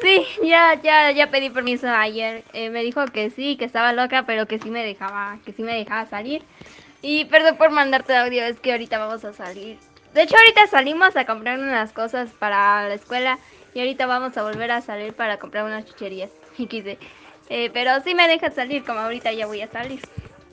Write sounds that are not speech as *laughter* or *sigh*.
Sí, ya, ya, ya pedí permiso ayer. Eh, me dijo que sí, que estaba loca, pero que sí me dejaba, que sí me dejaba salir. Y perdón por mandarte audio, es que ahorita vamos a salir. De hecho, ahorita salimos a comprar unas cosas para la escuela y ahorita vamos a volver a salir para comprar unas chucherías. *laughs* Y quise. Eh, pero sí me deja salir, como ahorita ya voy a salir.